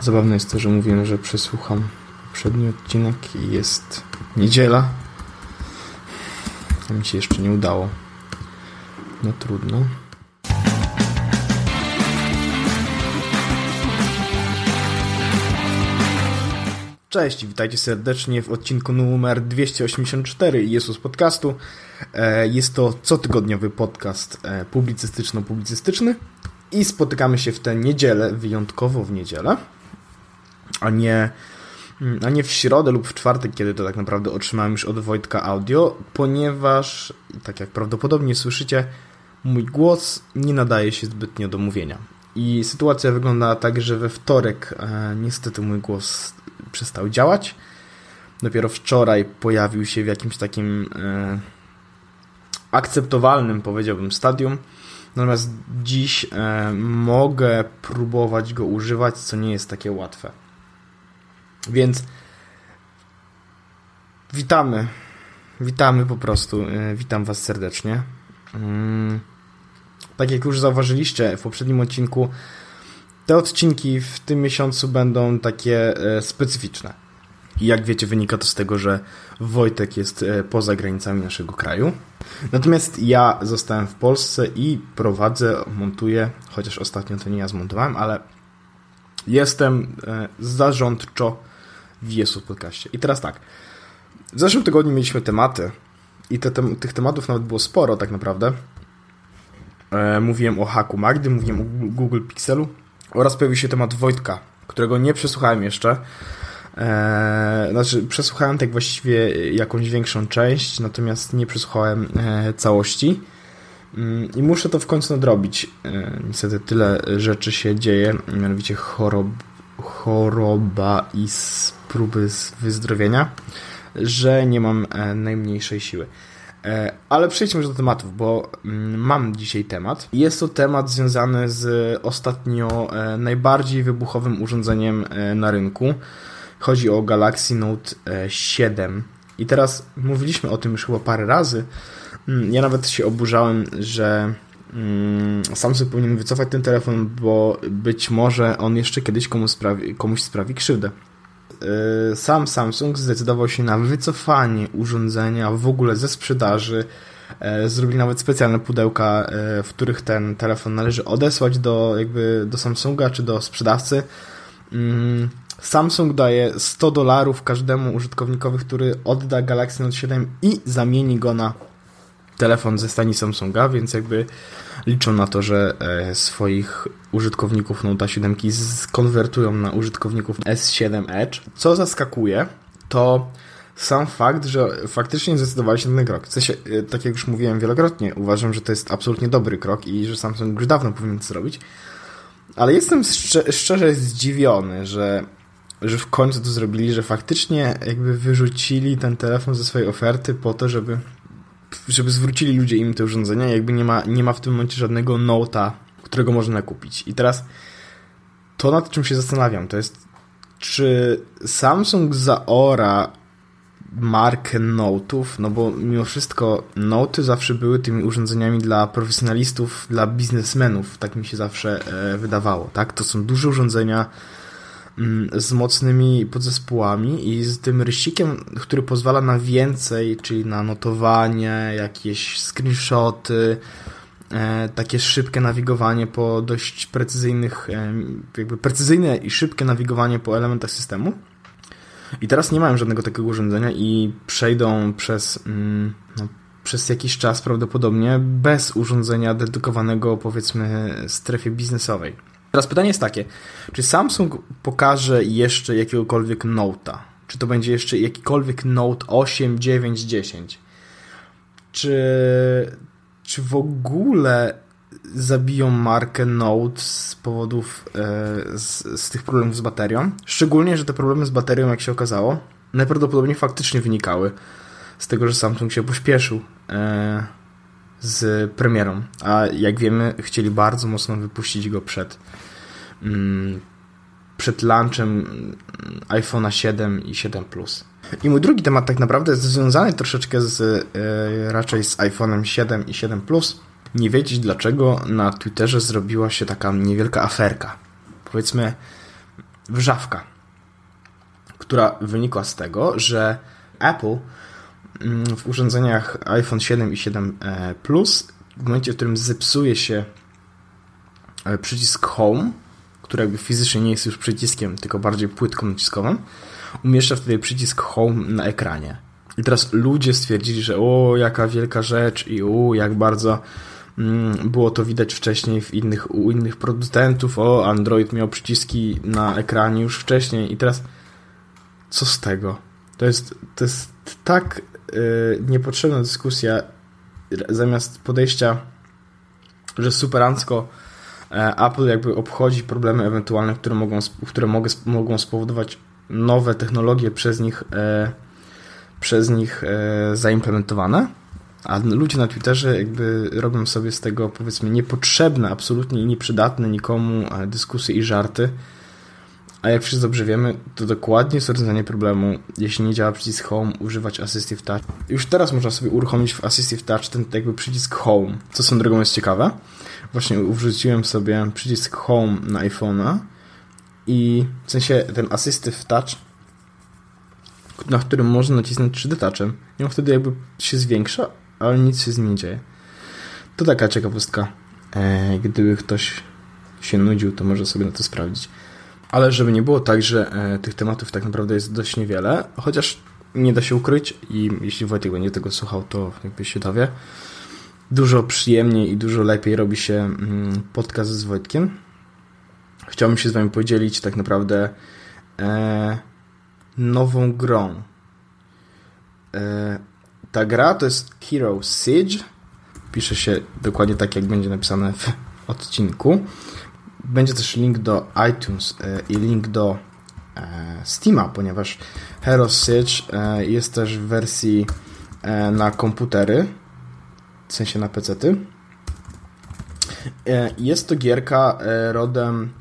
Zabawne jest to, że mówiłem, że przesłucham poprzedni odcinek i jest niedziela. A mi się jeszcze nie udało. No trudno. Cześć, witajcie serdecznie w odcinku numer 284 Jezus Podcastu. E, jest to cotygodniowy podcast e, publicystyczno-publicystyczny i spotykamy się w tę niedzielę, wyjątkowo w niedzielę, a nie, a nie w środę lub w czwartek, kiedy to tak naprawdę otrzymałem już od Wojtka audio, ponieważ, tak jak prawdopodobnie słyszycie, mój głos nie nadaje się zbytnio do mówienia. I sytuacja wygląda tak, że we wtorek e, niestety mój głos przestał działać. Dopiero wczoraj pojawił się w jakimś takim e, akceptowalnym, powiedziałbym, stadium. Natomiast dziś e, mogę próbować go używać, co nie jest takie łatwe. Więc witamy. Witamy po prostu. E, witam Was serdecznie. Mm, tak jak już zauważyliście w poprzednim odcinku, te odcinki w tym miesiącu będą takie e, specyficzne. I jak wiecie, wynika to z tego, że Wojtek jest e, poza granicami naszego kraju. Natomiast ja zostałem w Polsce i prowadzę, montuję, chociaż ostatnio to nie ja zmontowałem, ale jestem zarządczo w Jesu podcaście. I teraz tak. W zeszłym tygodniu mieliśmy tematy i te, te, tych tematów nawet było sporo tak naprawdę. Mówiłem o haku Magdy, mówiłem o Google Pixelu, oraz pojawił się temat Wojtka, którego nie przesłuchałem jeszcze. Eee, znaczy, przesłuchałem tak właściwie jakąś większą część, natomiast nie przesłuchałem e, całości. Mm, I muszę to w końcu nadrobić. E, niestety tyle rzeczy się dzieje, mianowicie chorob, choroba i próby wyzdrowienia, że nie mam e, najmniejszej siły. E, ale przejdźmy już do tematów, bo mm, mam dzisiaj temat. Jest to temat związany z ostatnio e, najbardziej wybuchowym urządzeniem na rynku. Chodzi o Galaxy Note 7. I teraz mówiliśmy o tym już chyba parę razy. Mm, ja nawet się oburzałem, że Samsung powinien wycofać ten telefon, bo być może on jeszcze kiedyś komuś sprawi, komuś sprawi krzywdę. Y, sam Samsung zdecydował się na wycofanie urządzenia w ogóle ze sprzedaży. E, zrobili nawet specjalne pudełka, e, w których ten telefon należy odesłać do, jakby do Samsunga czy do sprzedawcy. Mm, Samsung daje 100 dolarów każdemu użytkownikowi, który odda Galaxy Note 7 i zamieni go na telefon ze stani Samsunga, więc jakby liczą na to, że e, swoich użytkowników Note 7 skonwertują na użytkowników S7 Edge. Co zaskakuje, to sam fakt, że faktycznie zdecydowali się na ten krok. W sensie, e, tak jak już mówiłem wielokrotnie, uważam, że to jest absolutnie dobry krok i że Samsung już dawno powinien to zrobić. Ale jestem szczerze zdziwiony, że, że w końcu to zrobili, że faktycznie jakby wyrzucili ten telefon ze swojej oferty po to, żeby żeby zwrócili ludzie im te urządzenia, jakby nie ma, nie ma w tym momencie żadnego Note'a, którego można kupić. I teraz to nad czym się zastanawiam, to jest czy Samsung zaora markę Note'ów, no bo mimo wszystko Note'y zawsze były tymi urządzeniami dla profesjonalistów, dla biznesmenów, tak mi się zawsze e, wydawało, tak? To są duże urządzenia, z mocnymi podzespołami i z tym rysikiem, który pozwala na więcej, czyli na notowanie, jakieś screenshoty, e, takie szybkie nawigowanie po dość precyzyjnych, e, jakby precyzyjne i szybkie nawigowanie po elementach systemu. I teraz nie mają żadnego takiego urządzenia i przejdą przez, mm, no, przez jakiś czas prawdopodobnie bez urządzenia dedykowanego powiedzmy strefie biznesowej. Teraz pytanie jest takie, czy Samsung pokaże jeszcze jakiegokolwiek Note'a? Czy to będzie jeszcze jakikolwiek Note 8, 9, 10? Czy, czy w ogóle zabiją markę Note z powodów e, z, z tych problemów z baterią? Szczególnie, że te problemy z baterią, jak się okazało, najprawdopodobniej faktycznie wynikały z tego, że Samsung się pośpieszył e, z premierą, a jak wiemy, chcieli bardzo mocno wypuścić go przed mm, przed launchem iPhone'a 7 i 7 Plus. I mój drugi temat tak naprawdę jest związany troszeczkę z e, raczej z iPhone'em 7 i 7 Plus. Nie wiedzieć dlaczego na Twitterze zrobiła się taka niewielka aferka. Powiedzmy, wrzawka, która wynikła z tego, że Apple mm, w urządzeniach iPhone 7 i 7 e, Plus w momencie, w którym zepsuje się e, przycisk Home, który jakby fizycznie nie jest już przyciskiem, tylko bardziej płytką naciskową, umieszcza wtedy przycisk Home na ekranie. I teraz ludzie stwierdzili, że o, jaka wielka rzecz i o, jak bardzo mm, było to widać wcześniej w innych, u innych producentów, o, Android miał przyciski na ekranie już wcześniej i teraz co z tego? To jest, to jest tak niepotrzebna dyskusja zamiast podejścia, że superancko e, Apple jakby obchodzi problemy ewentualne, które mogą, które mogę, mogą spowodować nowe technologie przez nich e, przez nich e, zaimplementowane, a ludzie na Twitterze jakby robią sobie z tego powiedzmy niepotrzebne, absolutnie nieprzydatne nikomu dyskusje i żarty, a jak wszyscy dobrze wiemy, to dokładnie jest rozwiązanie problemu, jeśli nie działa przycisk Home, używać Assistive Touch. Już teraz można sobie uruchomić w Assistive Touch ten jakby przycisk Home, co są drogą jest ciekawe. Właśnie wrzuciłem sobie przycisk Home na iPhone'a i w sensie ten Assistive Touch, na którym można nacisnąć 3D Touchem i on wtedy jakby się zwiększa, ale nic się z nim nie dzieje. To taka ciekawostka. E, gdyby ktoś się nudził, to może sobie na to sprawdzić. Ale żeby nie było tak, że e, tych tematów tak naprawdę jest dość niewiele, chociaż nie da się ukryć i jeśli Wojtek będzie tego słuchał, to jakby się dowie. Dużo przyjemniej i dużo lepiej robi się mm, podcast z Wojtkiem. Chciałbym się z wami podzielić tak naprawdę e, nową grą. E, ta gra to jest Hero Siege. Pisze się dokładnie tak, jak będzie napisane w odcinku. Będzie też link do iTunes e, i link do e, Steama, ponieważ Hero Siege e, jest też w wersji na komputery, w sensie na PC-ty. Jest to gierka rodem.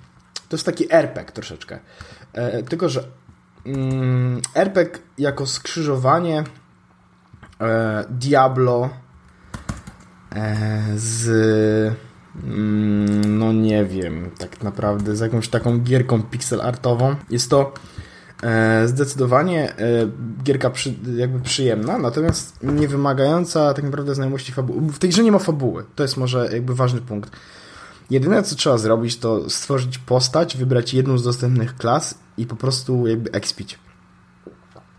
To jest taki RPG troszeczkę. Tylko, że mm, RPG jako skrzyżowanie Diablo z no nie wiem, tak naprawdę z jakąś taką gierką pixel artową. Jest to e, zdecydowanie e, gierka przy, jakby przyjemna, natomiast nie wymagająca tak naprawdę znajomości fabuły. W tej grze nie ma fabuły, to jest może jakby ważny punkt. Jedyne co trzeba zrobić to stworzyć postać, wybrać jedną z dostępnych klas i po prostu jakby expić.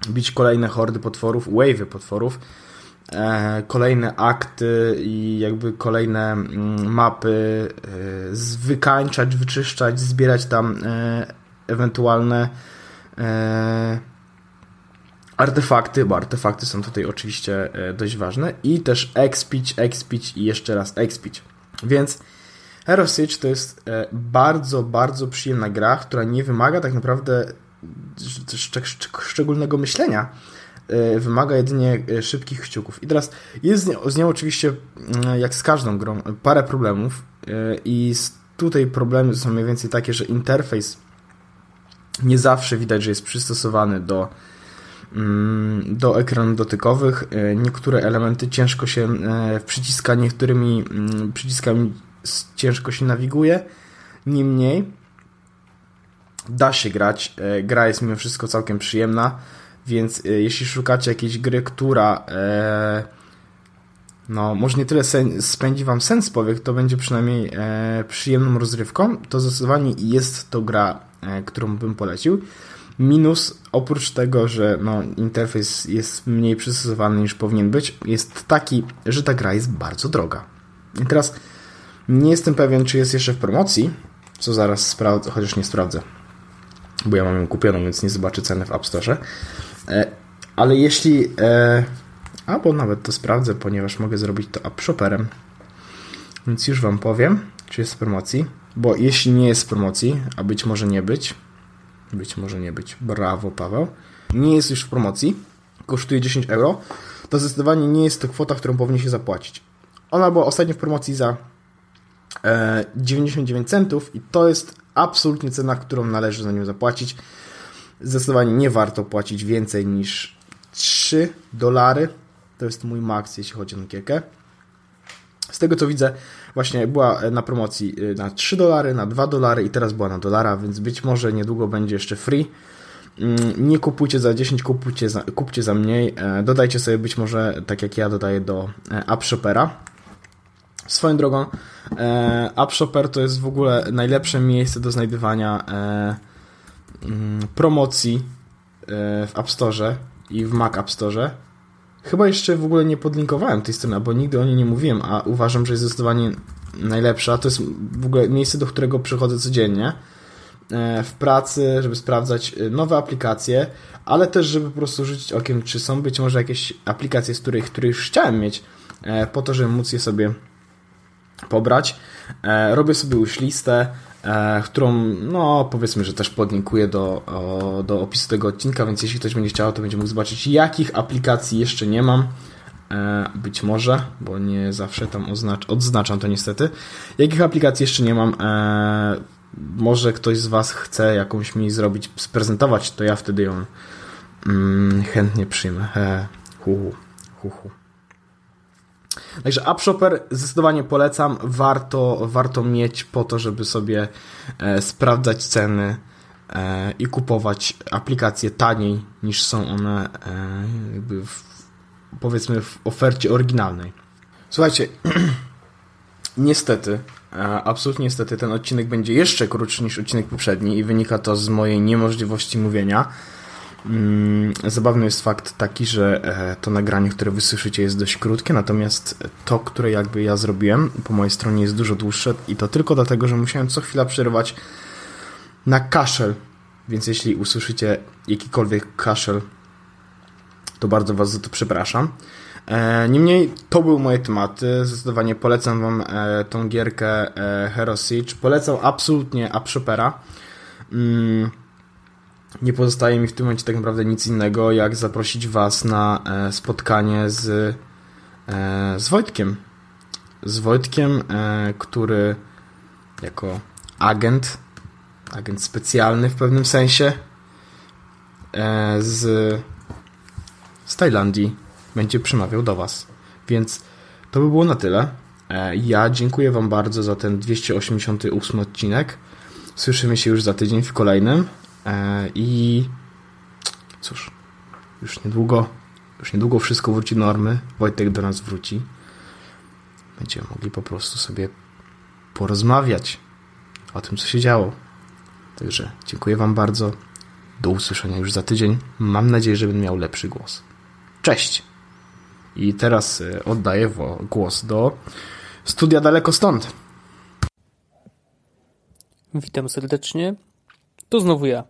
Bić kolejne hordy potworów, wave'y potworów, kolejne akty i jakby kolejne mm, mapy e, wykańczać, wyczyszczać, zbierać tam e, ewentualne artefakty, bo artefakty są tutaj oczywiście dość ważne i też expić, expić i jeszcze raz expić. Więc Hero Siege to jest bardzo, bardzo przyjemna gra, która nie wymaga tak naprawdę szczególnego myślenia E, wymaga jedynie e, szybkich kciuków. I teraz jest z nią, oczywiście, mm, jak z każdą grą, parę problemów e, i tutaj problemy są mniej więcej takie, że interfejs nie zawsze widać, że jest przystosowany do mm, do ekranów dotykowych. Niektóre elementy ciężko się przyciska, niektórymi mm, przyciskami ciężko się nawiguje. Niemniej da się grać. Gra jest mimo wszystko całkiem przyjemna. Więc e, jeśli szukacie jakiejś gry, która e, no, może nie tyle sen, spędzi wam sens powiek, to będzie przynajmniej e, przyjemną rozrywką, to zdecydowanie jest to gra, e, którą bym polecił. Minus, oprócz tego, że no, interfejs jest mniej przystosowany niż powinien być, jest taki, że ta gra jest bardzo droga. I teraz nie jestem pewien, czy jest jeszcze w promocji, co zaraz sprawdzę, chociaż nie sprawdzę, bo ja mam ją kupioną, więc nie zobaczę ceny w App Store. E, ale jeśli... E, albo nawet to sprawdzę, ponieważ mogę zrobić to AppShopperem. Więc już Wam powiem, czy jest w promocji. Bo jeśli nie jest w promocji, a być może nie być, być może nie być, brawo Paweł, nie jest już w promocji, kosztuje 10 euro, to zdecydowanie nie jest to kwota, którą powinien się zapłacić. Ona była ostatnio w promocji za 99 e, centów i to jest absolutnie cena, którą należy za nią zapłacić zdecydowanie nie warto płacić więcej niż 3 dolary. To jest mój maks, jeśli chodzi o gierkę. tego co widzę, właśnie była na promocji na 3 dolary, na 2 dolary i teraz była na dolara, więc być może niedługo będzie jeszcze free. Mm, nie kupujcie za 10, kupujcie za, kupcie za mniej. Dodajcie sobie być może, tak jak ja dodaję do AppShopera. Swoją drogą, AppShopper to jest w ogóle najlepsze miejsce do znajdywania mm, promocji w App Store i w Mac App Store. Chyba jeszcze w ogóle nie podlinkowałem tej strony, bo nigdy o niej nie mówiłem, a uważam, że jest zdecydowanie najlepsza. To jest w ogóle miejsce, do którego przychodzę codziennie e, w pracy, żeby sprawdzać e, nowe aplikacje, ale też, żeby po prostu rzucić okiem, czy są być może jakieś aplikacje, z których, które już chciałem mieć, e, po to, żeby móc je sobie pobrać. Robię sobie już listę, E, którą, no powiedzmy, że też podlinkuję do, do opisu tego odcinka, więc jeśli ktoś będzie chciał, to będzie mógł zobaczyć, jakich aplikacji jeszcze nie mam. E, być może, bo nie zawsze tam oznacz, odznaczam to niestety. Jakich aplikacji jeszcze nie mam, e, może ktoś z Was chce jakąś mi zrobić, sprezentować, to ja wtedy ją mm, chętnie przyjmę. Hu, hu, hu, hu. Także AppShopper zdecydowanie polecam. Warto, warto mieć po to, żeby sobie e, sprawdzać ceny e, i kupować aplikacje taniej niż są one e, jakby w, powiedzmy w ofercie oryginalnej. Słuchajcie, niestety, e, absolutnie niestety ten odcinek będzie jeszcze krótszy niż odcinek poprzedni i wynika to z mojej niemożliwości mówienia. Mm, zabawny jest fakt taki, że e, to nagranie, które wysłyszycie jest dość krótkie, natomiast to, które jakby ja zrobiłem po mojej stronie jest dużo dłuższe i to tylko dlatego, że musiałem co chwila przerywać na kaszel, więc jeśli usłyszycie jakikolwiek kaszel, to bardzo Was za to przepraszam. E, niemniej to były moje tematy. Zdecydowanie polecam Wam e, tą gierkę Hero Siege. Polecam absolutnie AppShopera. Mm, nie pozostaje mi w tym momencie tak naprawdę nic innego, jak zaprosić Was na e, spotkanie z, e, z Wojtkiem. Z Wojtkiem, e, który jako agent, agent specjalny w pewnym sensie, z, z Tajlandii będzie przemawiał do Was. Więc to by było na tyle. Ja dziękuję Wam bardzo za ten 288 odcinek. Słyszymy się już za tydzień w kolejnym. E, I cóż, już niedługo, już niedługo wszystko wróci do normy. Wojtek do nas wróci. Będziemy mogli po prostu sobie porozmawiać o tym, co się działo. Także dziękuję Wam bardzo. Do usłyszenia już za tydzień. Mam nadzieję, że będę miał lepszy głos. Cześć! I teraz e, oddaję głos do studia daleko stąd. Witam serdecznie. To znowu ja.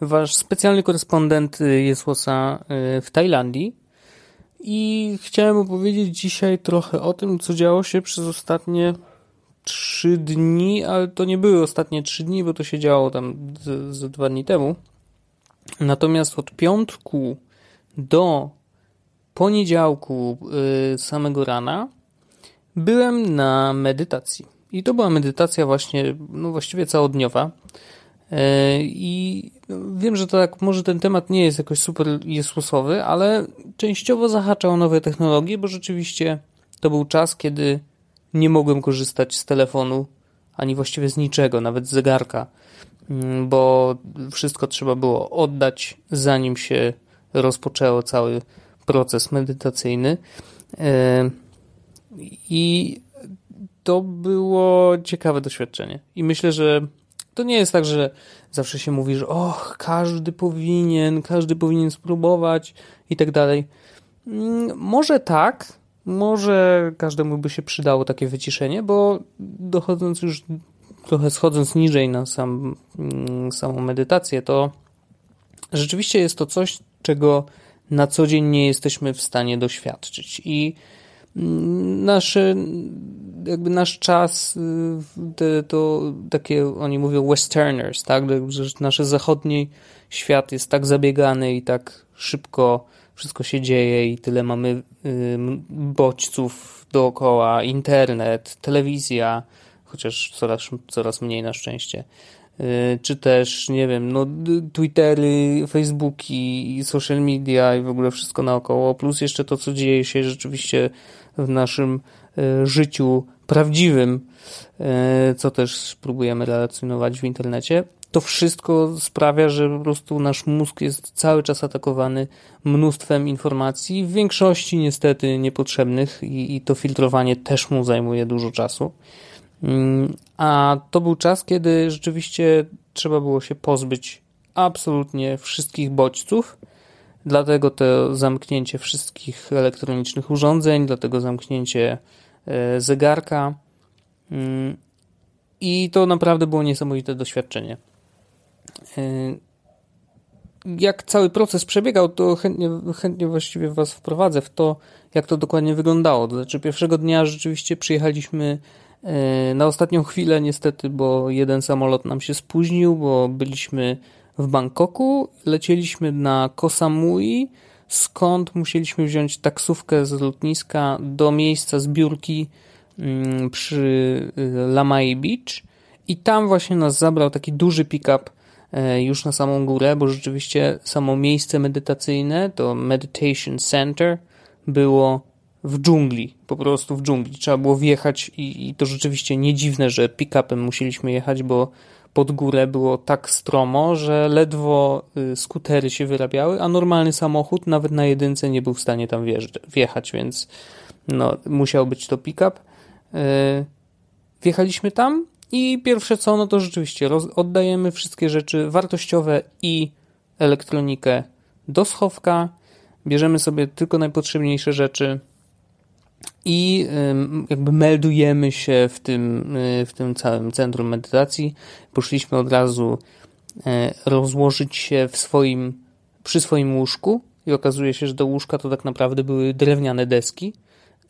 Wasz specjalny korespondent y, jest łosa y, w Tajlandii i chciałem opowiedzieć dzisiaj trochę o tym, co działo się przez ostatnie trzy dni, ale to nie były ostatnie trzy dni, bo to się działo tam z, dwa dni temu. Natomiast od piątku do poniedziałku yy, samego rana byłem na medytacji. I to była medytacja właśnie, no właściwie całodniowa. I no, wiem, że to tak, może ten temat nie jest jakoś super jesłosowy, ale częściowo zahacza o nowe technologie, bo rzeczywiście to był czas, kiedy nie mogłem korzystać z telefonu, ani właściwie z niczego, nawet z zegarka, mm, bo wszystko trzeba było oddać, zanim się rozpoczęło cały proces medytacyjny. E, I to było ciekawe doświadczenie. I myślę, że to nie jest tak, że zawsze się mówi, że och, każdy powinien, każdy powinien spróbować i tak dalej. Mm, może tak, może każdemu by się przydało takie wyciszenie, bo dochodząc już trochę schodząc niżej na sam, mm, samą medytację, to rzeczywiście jest to coś, czego na co dzień nie jesteśmy w stanie doświadczyć. I nasze, jakby nasz czas, y, to takie, oni mówią westerners, tak, że nasz zachodni świat jest tak zabiegany i tak szybko wszystko się dzieje i tyle mamy bodźców dookoła, internet, telewizja, chociaż coraz, coraz mniej na szczęście, czy też, nie wiem, no, Twittery, Facebooki, social media i w ogóle wszystko naokoło, plus jeszcze to, co dzieje się rzeczywiście w naszym życiu prawdziwym, co też próbujemy relacjonować w internecie to wszystko sprawia, że po prostu nasz mózg jest cały czas atakowany mnóstwem informacji, w większości niestety niepotrzebnych i, i to filtrowanie też mu zajmuje dużo czasu. Mm, a to był czas, kiedy rzeczywiście trzeba było się pozbyć absolutnie wszystkich bodźców, dlatego to zamknięcie wszystkich elektronicznych urządzeń, dlatego zamknięcie e, zegarka. Mm, I to naprawdę było niesamowite doświadczenie. Y, jak cały proces przebiegał, to chętnie, chętnie właściwie Was wprowadzę w to, jak to dokładnie wyglądało. To znaczy, pierwszego dnia rzeczywiście przyjechaliśmy na ostatnią chwilę, niestety, bo jeden samolot nam się spóźnił, bo byliśmy w Bangkoku, lecieliśmy na Koh Samui, skąd musieliśmy wziąć taksówkę z lotniska do miejsca zbiórki mm, przy y, Lamai Beach? I tam właśnie nas zabrał taki duży pick-up E, już na samą górę, bo rzeczywiście samo miejsce medytacyjne, to Meditation Center, było w dżungli, po prostu w dżungli. Trzeba było wjechać i, i to rzeczywiście nie dziwne, że pick-upem musieliśmy jechać, bo pod górę było tak stromo, że ledwo y, skutery się wyrabiały, a normalny samochód nawet na jedynce nie był w stanie tam wjechać, więc no, musiał być to pick-up. Y, wjechaliśmy tam, i pierwsze co, no to rzeczywiście oddajemy wszystkie rzeczy wartościowe i elektronikę do schowka, bierzemy sobie tylko najpotrzebniejsze rzeczy i jakby meldujemy się w tym, y, w tym całym centrum medytacji. Poszliśmy od razu e, rozłożyć się w swoim, przy swoim łóżku i okazuje się, że do łóżka to tak naprawdę były drewniane deski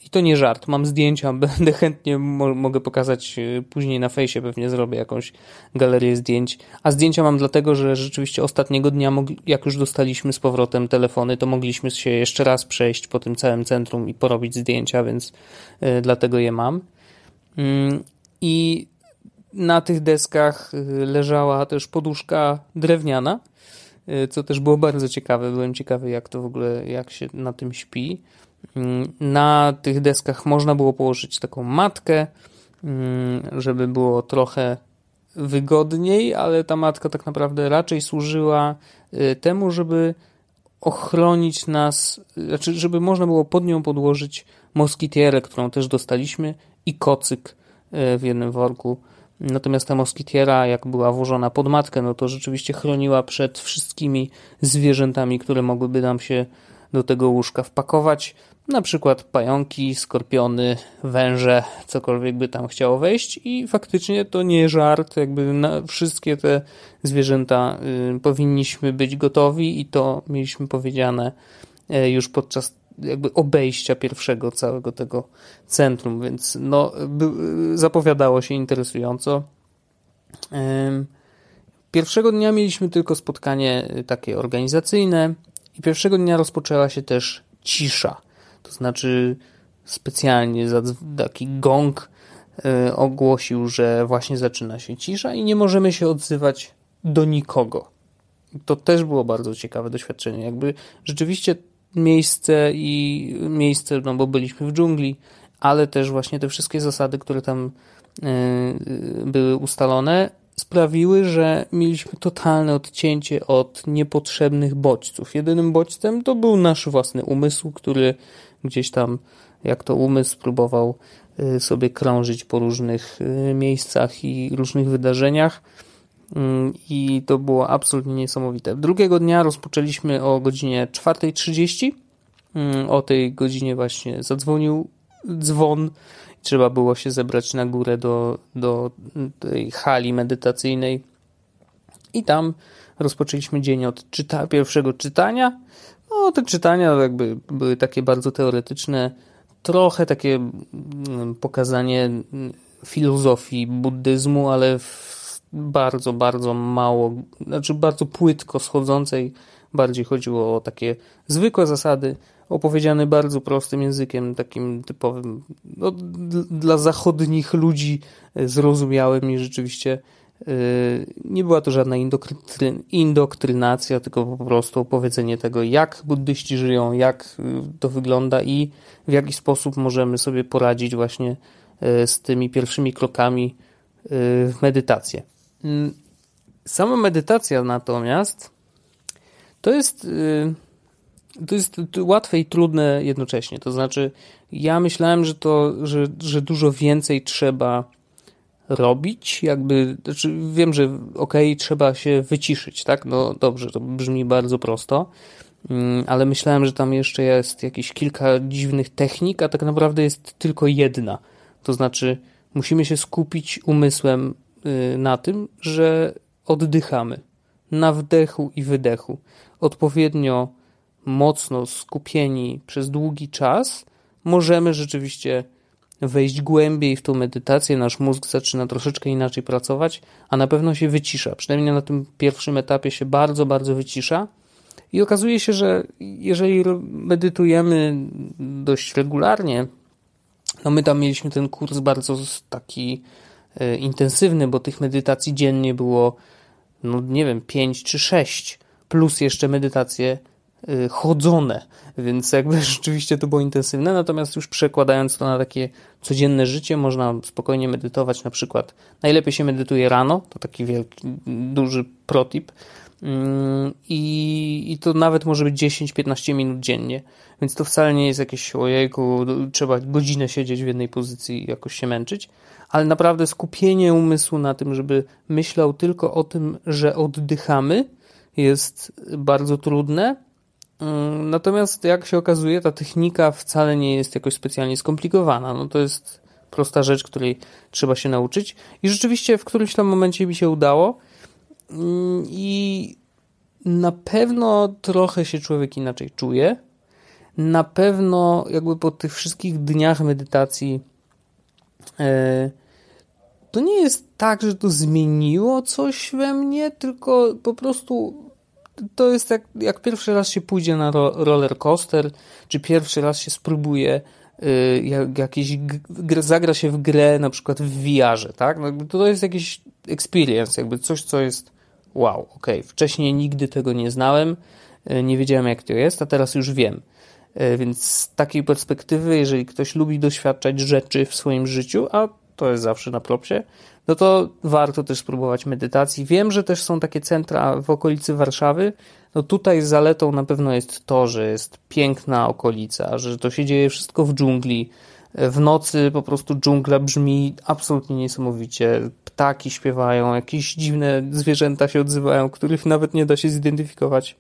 i to nie żart, mam zdjęcia, będę chętnie mo mogę pokazać y, później na fejsie, pewnie zrobię jakąś galerię zdjęć. A zdjęcia mam dlatego, że rzeczywiście ostatniego dnia, jak już dostaliśmy z powrotem telefony, to mogliśmy się jeszcze raz przejść po tym całym centrum i porobić zdjęcia, więc y, dlatego je mam. Mm, I na tych deskach y, leżała też poduszka drewniana, co też było bardzo ciekawe. Byłem ciekawy, jak to w ogóle, jak się na tym śpi. Mm, na tych deskach można było położyć taką matkę, mm, żeby było trochę wygodniej, ale ta matka tak naprawdę raczej służyła y, temu, żeby ochronić nas, znaczy, żeby można było pod nią podłożyć moskitierę, którą też dostaliśmy i kocyk y, w jednym worku. Natomiast ta moskitiera, jak była włożona pod matkę, no to rzeczywiście chroniła przed wszystkimi zwierzętami, które mogłyby nam się do tego łóżka wpakować. Na przykład pająki, skorpiony, węże, cokolwiek by tam chciało wejść i faktycznie to nie żart, jakby na wszystkie te zwierzęta y, powinniśmy być gotowi i to mieliśmy powiedziane y, już podczas jakby obejścia pierwszego całego tego centrum, więc no, by, zapowiadało się interesująco. Pierwszego dnia mieliśmy tylko spotkanie y, takie organizacyjne i pierwszego dnia rozpoczęła się też cisza. To znaczy specjalnie taki gong e, ogłosił, że właśnie zaczyna się cisza i nie możemy się odzywać do nikogo. To też było bardzo ciekawe doświadczenie. Jakby rzeczywiście miejsce i miejsce, no bo byliśmy w dżungli, ale też właśnie te wszystkie zasady, które tam e, były ustalone, sprawiły, że mieliśmy totalne odcięcie od niepotrzebnych bodźców. Jedynym bodźcem to był nasz własny umysł, który gdzieś tam, jak to umysł, próbował y, sobie krążyć po różnych y, miejscach i różnych wydarzeniach. Mm, I to było absolutnie niesamowite. Drugiego dnia rozpoczęliśmy o godzinie 4.30. Mm, o tej godzinie właśnie zadzwonił dzwon. Trzeba było się zebrać na górę do, do tej hali medytacyjnej. I tam rozpoczęliśmy dzień od czyta pierwszego czytania no, te czytania jakby były takie bardzo teoretyczne, trochę takie mm, pokazanie filozofii buddyzmu, ale bardzo, bardzo mało, znaczy bardzo płytko schodzącej. Bardziej chodziło o takie zwykłe zasady, opowiedziane bardzo prostym językiem, takim typowym, no, dla zachodnich ludzi zrozumiałym i rzeczywiście Nie była to żadna indoktrynacja, tylko po prostu opowiedzenie tego, jak buddyści żyją, jak to wygląda i w jaki sposób możemy sobie poradzić właśnie z tymi pierwszymi krokami w medytację. Sama medytacja natomiast to jest to jest łatwe i trudne jednocześnie. To znaczy, ja myślałem, że to, że, że dużo więcej trzeba robić, jakby, znaczy wiem, że okej, okay, trzeba się wyciszyć, tak? No dobrze, to brzmi bardzo prosto, mm, ale myślałem, że tam jeszcze jest jakieś kilka dziwnych technik, a tak naprawdę jest tylko jedna. To znaczy, musimy się skupić umysłem y, na tym, że oddychamy na wdechu i wydechu. Odpowiednio mocno skupieni przez długi czas, możemy rzeczywiście wejść głębiej w tą medytację, nasz mózg zaczyna troszeczkę inaczej pracować, a na pewno się wycisza. Przynajmniej na tym pierwszym etapie się bardzo, bardzo wycisza. I okazuje się, że jeżeli medytujemy dość regularnie, no my tam mieliśmy ten kurs bardzo taki e, intensywny, bo tych medytacji dziennie było, no nie wiem, 5 czy 6, plus jeszcze medytacje chodzone, więc jakby rzeczywiście to było intensywne, natomiast już przekładając to na takie codzienne życie, można spokojnie medytować, na przykład najlepiej się medytuje rano, to taki wielki, duży protip. Mm, i, i to nawet może być 10-15 minut dziennie, więc to wcale nie jest jakieś ojejku, trzeba godzinę siedzieć w jednej pozycji i jakoś się męczyć, ale naprawdę skupienie umysłu na tym, żeby myślał tylko o tym, że oddychamy, jest bardzo trudne, natomiast jak się okazuje, ta technika wcale nie jest jakoś specjalnie skomplikowana. No to jest prosta rzecz, której trzeba się nauczyć. I rzeczywiście w którymś tam momencie mi się udało. Mm, I na pewno trochę się człowiek inaczej czuje. Na pewno jakby po tych wszystkich dniach medytacji e, to nie jest tak, że to zmieniło coś we mnie, tylko po prostu to jest jak, jak pierwszy raz się pójdzie na ro, roller coaster, czy pierwszy raz się spróbuje y, jak, jakiś zagra się w grę na przykład w VR-ze, tak? No, to jest jakiś experience, jakby coś, co jest wow, ok, wcześniej nigdy tego nie znałem, y, nie wiedziałem jak to jest, a teraz już wiem. Y, więc z takiej perspektywy, jeżeli ktoś lubi doświadczać rzeczy w swoim życiu, a to jest zawsze na propsie, no to warto też spróbować medytacji. Wiem, że też są takie centra w okolicy Warszawy. No tutaj zaletą na pewno jest to, że jest piękna okolica, że to się dzieje wszystko w dżungli. W nocy po prostu dżungla brzmi absolutnie niesamowicie. Ptaki śpiewają, jakieś dziwne zwierzęta się odzywają, których nawet nie da się zidentyfikować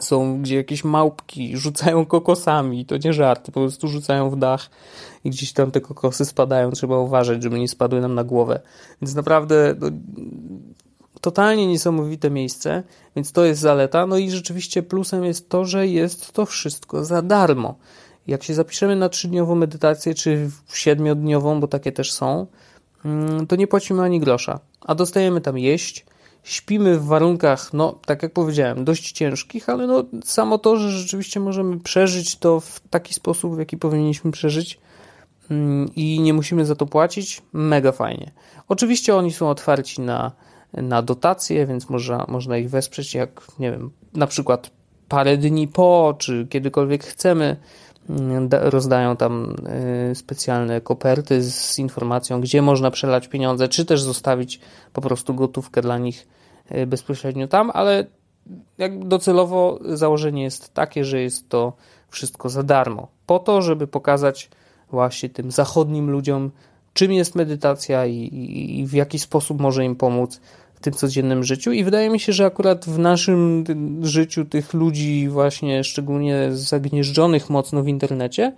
są, gdzie jakieś małpki rzucają kokosami, to nie żarty, po prostu rzucają w dach i gdzieś tam te kokosy spadają, trzeba uważać, żeby nie spadły nam na głowę. Więc naprawdę no, totalnie niesamowite miejsce, więc to jest zaleta. No i rzeczywiście plusem jest to, że jest to wszystko za darmo. Jak się zapiszemy na trzydniową medytację, czy siedmiodniową, bo takie też są, mm, to nie płacimy ani grosza, a dostajemy tam jeść, śpimy w warunkach, no tak jak powiedziałem, dość ciężkich, ale no samo to, że rzeczywiście możemy przeżyć to w taki sposób, w jaki powinniśmy przeżyć mm, i nie musimy za to płacić, mega fajnie. Oczywiście oni są otwarci na, na dotacje, więc można, można ich wesprzeć jak, nie wiem, na przykład parę dni po, czy kiedykolwiek chcemy. Rozdają tam y, specjalne koperty z informacją, gdzie można przelać pieniądze, czy też zostawić po prostu gotówkę dla nich y, bezpośrednio tam, ale docelowo założenie jest takie, że jest to wszystko za darmo. Po to, żeby pokazać właśnie tym zachodnim ludziom, czym jest medytacja i, i, i w jaki sposób może im pomóc w tym codziennym życiu i wydaje mi się, że akurat w naszym życiu tych ludzi właśnie szczególnie zagnieżdżonych mocno w internecie,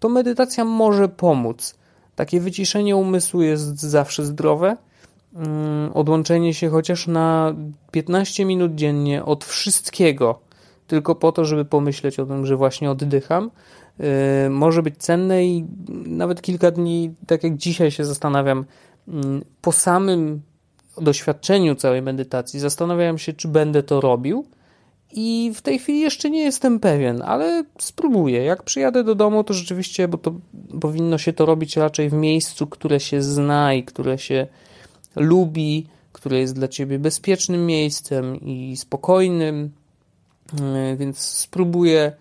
to medytacja może pomóc. Takie wyciszenie umysłu jest zawsze zdrowe. Mm, odłączenie się chociaż na 15 minut dziennie od wszystkiego, tylko po to, żeby pomyśleć o tym, że właśnie oddycham, y, może być cenne i nawet kilka dni, tak jak dzisiaj się zastanawiam, mm, po samym doświadczeniu całej medytacji zastanawiałem się, czy będę to robił. I w tej chwili jeszcze nie jestem pewien, ale spróbuję. Jak przyjadę do domu, to rzeczywiście, bo to powinno się to robić raczej w miejscu, które się zna i które się lubi, które jest dla ciebie bezpiecznym miejscem i spokojnym, e, więc spróbuję,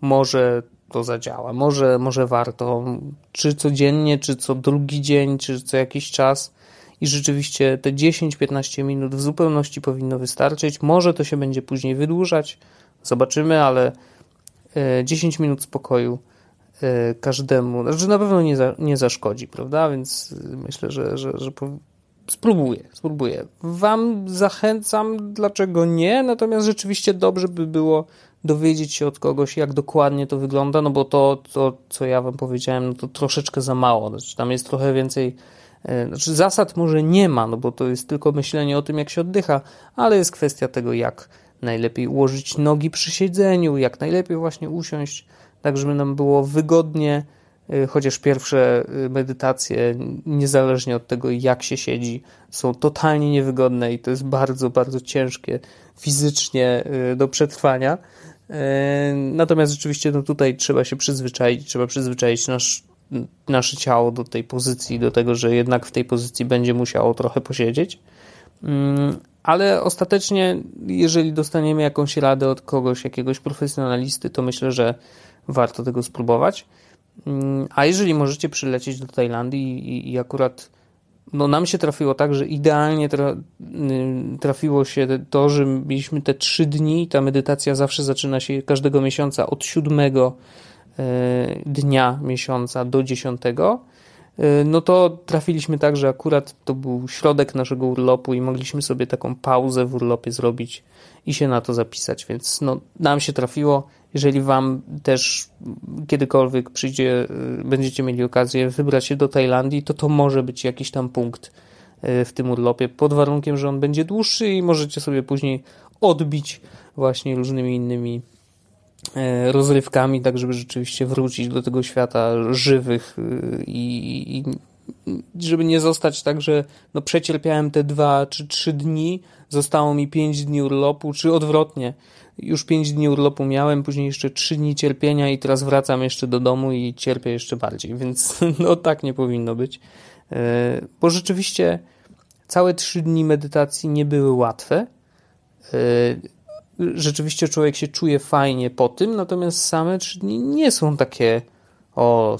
może to zadziała, może, może warto, czy codziennie, czy co drugi dzień, czy co jakiś czas i rzeczywiście te 10-15 minut w zupełności powinno wystarczyć. Może to się będzie później wydłużać, zobaczymy, ale 10 e, minut spokoju e, każdemu, znaczy na pewno nie, za, nie zaszkodzi, prawda? Więc myślę, że, że, że spróbuję, spróbuję. Wam zachęcam, dlaczego nie, natomiast rzeczywiście dobrze by było dowiedzieć się od kogoś, jak dokładnie to wygląda, no bo to, to co ja wam powiedziałem, no to troszeczkę za mało. Znaczy, tam jest trochę więcej E, znaczy zasad może nie ma, no bo to jest tylko myślenie o tym, jak się oddycha, ale jest kwestia tego, jak najlepiej ułożyć nogi przy siedzeniu, jak najlepiej właśnie usiąść, tak żeby nam było wygodnie, e, chociaż pierwsze e, medytacje, niezależnie od tego, jak się siedzi, są totalnie niewygodne i to jest bardzo, bardzo ciężkie fizycznie do przetrwania. Natomiast rzeczywiście no tutaj trzeba się przyzwyczaić, trzeba przyzwyczaić nasz nasze ciało do tej pozycji, do tego, że jednak w tej pozycji będzie musiało trochę posiedzieć. Mm, ale ostatecznie, jeżeli dostaniemy jakąś radę od kogoś, jakiegoś profesjonalisty, to myślę, że warto tego spróbować. Mm, a jeżeli możecie przylecieć do Tajlandii i, i akurat no nam się trafiło tak, że idealnie tra y, trafiło się to, że mieliśmy te trzy dni. Ta medytacja zawsze zaczyna się każdego miesiąca od 7 E, dnia miesiąca do 10, e, no to trafiliśmy tak, że akurat to był środek naszego urlopu i mogliśmy sobie taką pauzę w urlopie zrobić i się na to zapisać, więc no, nam się trafiło. Jeżeli Wam też kiedykolwiek przyjdzie, e, będziecie mieli okazję wybrać się do Tajlandii, to to może być jakiś tam punkt w tym urlopie, pod warunkiem, że on będzie dłuższy i możecie sobie później odbić właśnie różnymi innymi E, rozrywkami, tak żeby rzeczywiście wrócić do tego świata żywych y, i, i żeby nie zostać tak, że no przecierpiałem te dwa czy trzy dni, zostało mi pięć dni urlopu, czy odwrotnie. Już pięć dni urlopu miałem, później jeszcze trzy dni cierpienia i teraz wracam jeszcze do domu i cierpię jeszcze bardziej, więc no tak nie powinno być. E, bo rzeczywiście całe trzy dni medytacji nie były łatwe. Rzeczywiście człowiek się czuje fajnie po tym, natomiast same trzy dni nie są takie o,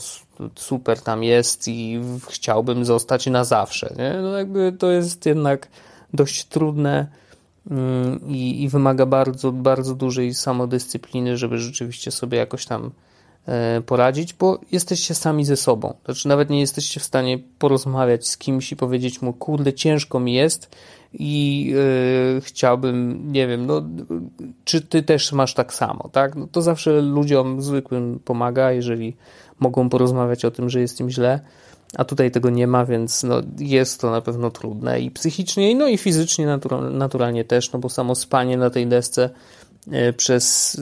super tam jest i chciałbym zostać na zawsze. Nie? No jakby to jest jednak dość trudne mm, i, i wymaga bardzo, bardzo dużej samodyscypliny, żeby rzeczywiście sobie jakoś tam e, poradzić, bo jesteście sami ze sobą. Znaczy, nawet nie jesteście w stanie porozmawiać z kimś i powiedzieć mu, kurde, ciężko mi jest, i yy, chciałbym, nie wiem, no, czy ty też masz tak samo, tak? No, to zawsze ludziom zwykłym pomaga, jeżeli mogą porozmawiać o tym, że jest im źle, a tutaj tego nie ma, więc no, jest to na pewno trudne i psychicznie, no i fizycznie natura naturalnie też, no bo samo spanie na tej desce yy, przez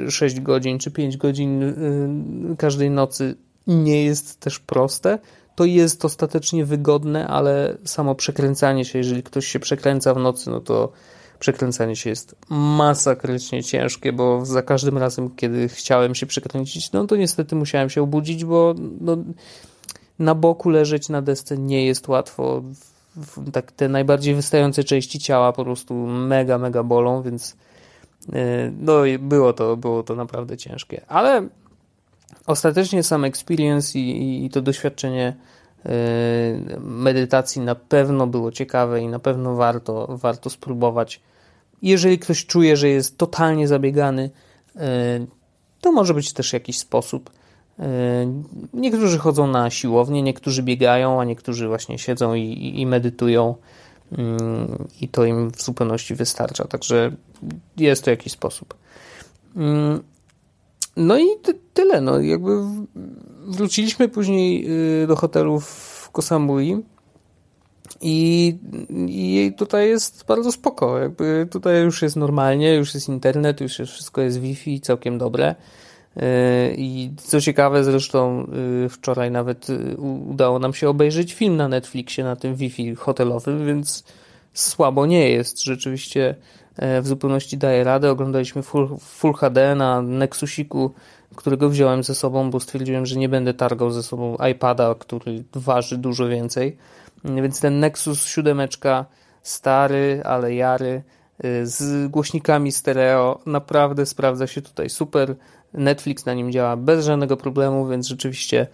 yy, 6 godzin czy 5 godzin yy, każdej nocy nie jest też proste, to jest ostatecznie wygodne, ale samo przekręcanie się, jeżeli ktoś się przekręca w nocy, no to przekręcanie się jest masakrycznie ciężkie, bo za każdym razem, kiedy chciałem się przekręcić, no to niestety musiałem się obudzić, bo no, na boku leżeć na desce nie jest łatwo. Tak te najbardziej wystające części ciała po prostu mega, mega bolą, więc e, no było to, było to naprawdę ciężkie. Ale ostatecznie sam experience i, i to doświadczenie yy, medytacji na pewno było ciekawe i na pewno warto, warto spróbować. Jeżeli ktoś czuje, że jest totalnie zabiegany, yy, to może być też jakiś sposób. Yy, niektórzy chodzą na siłownię, niektórzy biegają, a niektórzy właśnie siedzą i, i medytują i to im w zupełności wystarcza. Także jest to jakiś sposób. No i tyle. No, jakby wróciliśmy później y, do hotelu w Kosamui i, i tutaj jest bardzo spoko. Jakby tutaj już jest normalnie, już jest internet, już jest, wszystko jest Wi-Fi, całkiem dobre. Y, I co ciekawe, zresztą y, wczoraj nawet udało nam się obejrzeć film na Netflixie na tym Wi-Fi hotelowym, więc słabo nie jest. Rzeczywiście w zupełności daje radę. Oglądaliśmy Full, full HD na Nexusiku, którego wziąłem ze sobą, bo stwierdziłem, że nie będę targał ze sobą iPada, który waży dużo więcej. Więc ten Nexus 7 stary, ale jary z głośnikami stereo naprawdę sprawdza się tutaj super. Netflix na nim działa bez żadnego problemu, więc rzeczywiście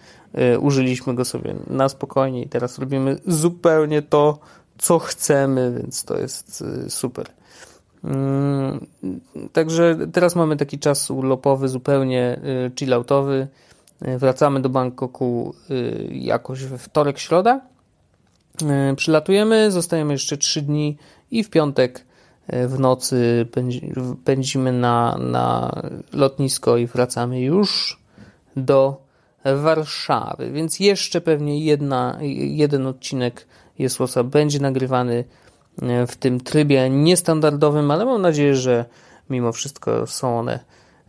użyliśmy go sobie na spokojnie i teraz robimy zupełnie to, co chcemy, więc to jest super. Mm, także teraz mamy taki czas urlopowy, zupełnie y, chilloutowy. Y, wracamy do Bangkoku y, jakoś we wtorek, środa. Przylatujemy, zostajemy jeszcze 3 dni i w piątek w nocy pędzimy na, na lotnisko i wracamy już do Warszawy. Więc jeszcze pewnie jedna, jeden odcinek Jesłosa będzie nagrywany w tym trybie niestandardowym, ale mam nadzieję, że mimo wszystko są one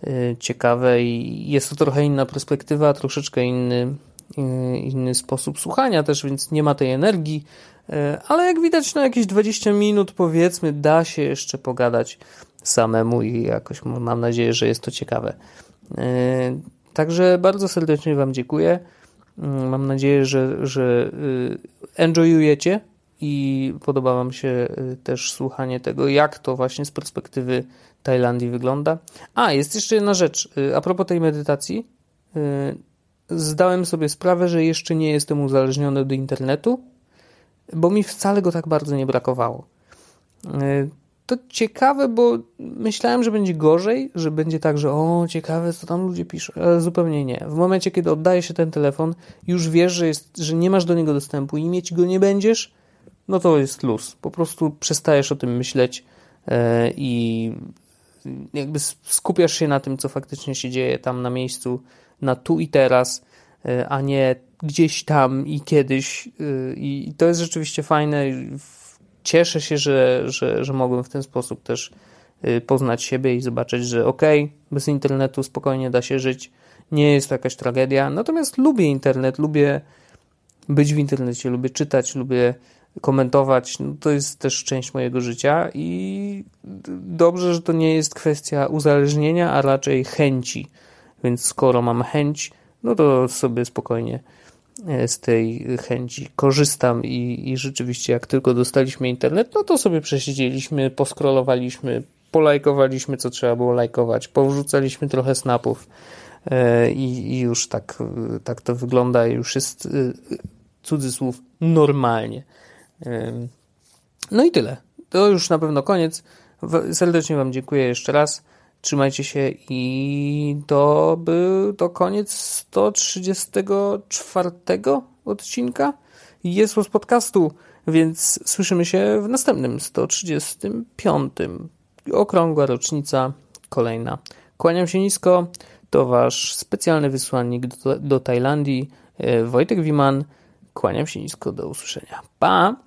y, ciekawe i jest to trochę inna perspektywa, troszeczkę inny, y, inny sposób słuchania też, więc nie ma tej energii, y, ale jak widać na jakieś 20 minut powiedzmy da się jeszcze pogadać samemu i jakoś mam nadzieję, że jest to ciekawe. Także bardzo serdecznie Wam dziękuję. Mam nadzieję, że, że enjoyujecie i podoba Wam się y, też słuchanie tego, jak to właśnie z perspektywy Tajlandii wygląda. A, jest jeszcze jedna rzecz. Y, a propos tej medytacji, y, zdałem sobie sprawę, że jeszcze nie jestem uzależniony od internetu, bo mi wcale go tak bardzo nie brakowało. To ciekawe, bo myślałem, że będzie gorzej, że będzie tak, że o, ciekawe, co tam ludzie piszą, ale zupełnie nie. W momencie, kiedy oddaje się ten telefon, już wiesz, że, jest, że nie masz do niego dostępu i mieć go nie będziesz, no to jest luz. Po prostu przestajesz o tym myśleć e, i jakby skupiasz się na tym, co faktycznie się dzieje tam na miejscu, na tu i teraz, e, a nie gdzieś tam i kiedyś. E, I to jest rzeczywiście fajne. Cieszę się, że, że, że mogłem w ten sposób też poznać siebie i zobaczyć, że okej, okay, bez internetu spokojnie da się żyć, nie jest to jakaś tragedia. Natomiast lubię internet, lubię być w internecie, lubię czytać, lubię komentować, no to jest też część mojego życia i dobrze, że to nie jest kwestia uzależnienia, a raczej chęci. Więc skoro mam chęć, no to sobie spokojnie e, z tej chęci korzystam i, i rzeczywiście jak tylko dostaliśmy internet, no to sobie przesiedzieliśmy, poskrolowaliśmy, polajkowaliśmy co trzeba było lajkować, powrzucaliśmy trochę snapów e, i, już tak, tak to wygląda, już jest e, cudzysłów normalnie. No i tyle. To już na pewno koniec. Serdecznie Wam dziękuję jeszcze raz. Trzymajcie się i to był to koniec 134 odcinka jest z podcastu, więc słyszymy się w następnym 135. Okrągła rocznica kolejna. Kłaniam się nisko. To Wasz specjalny wysłannik do, do Tajlandii, e, Wojtek Wiman. Kłaniam się nisko. Do usłyszenia. Pa!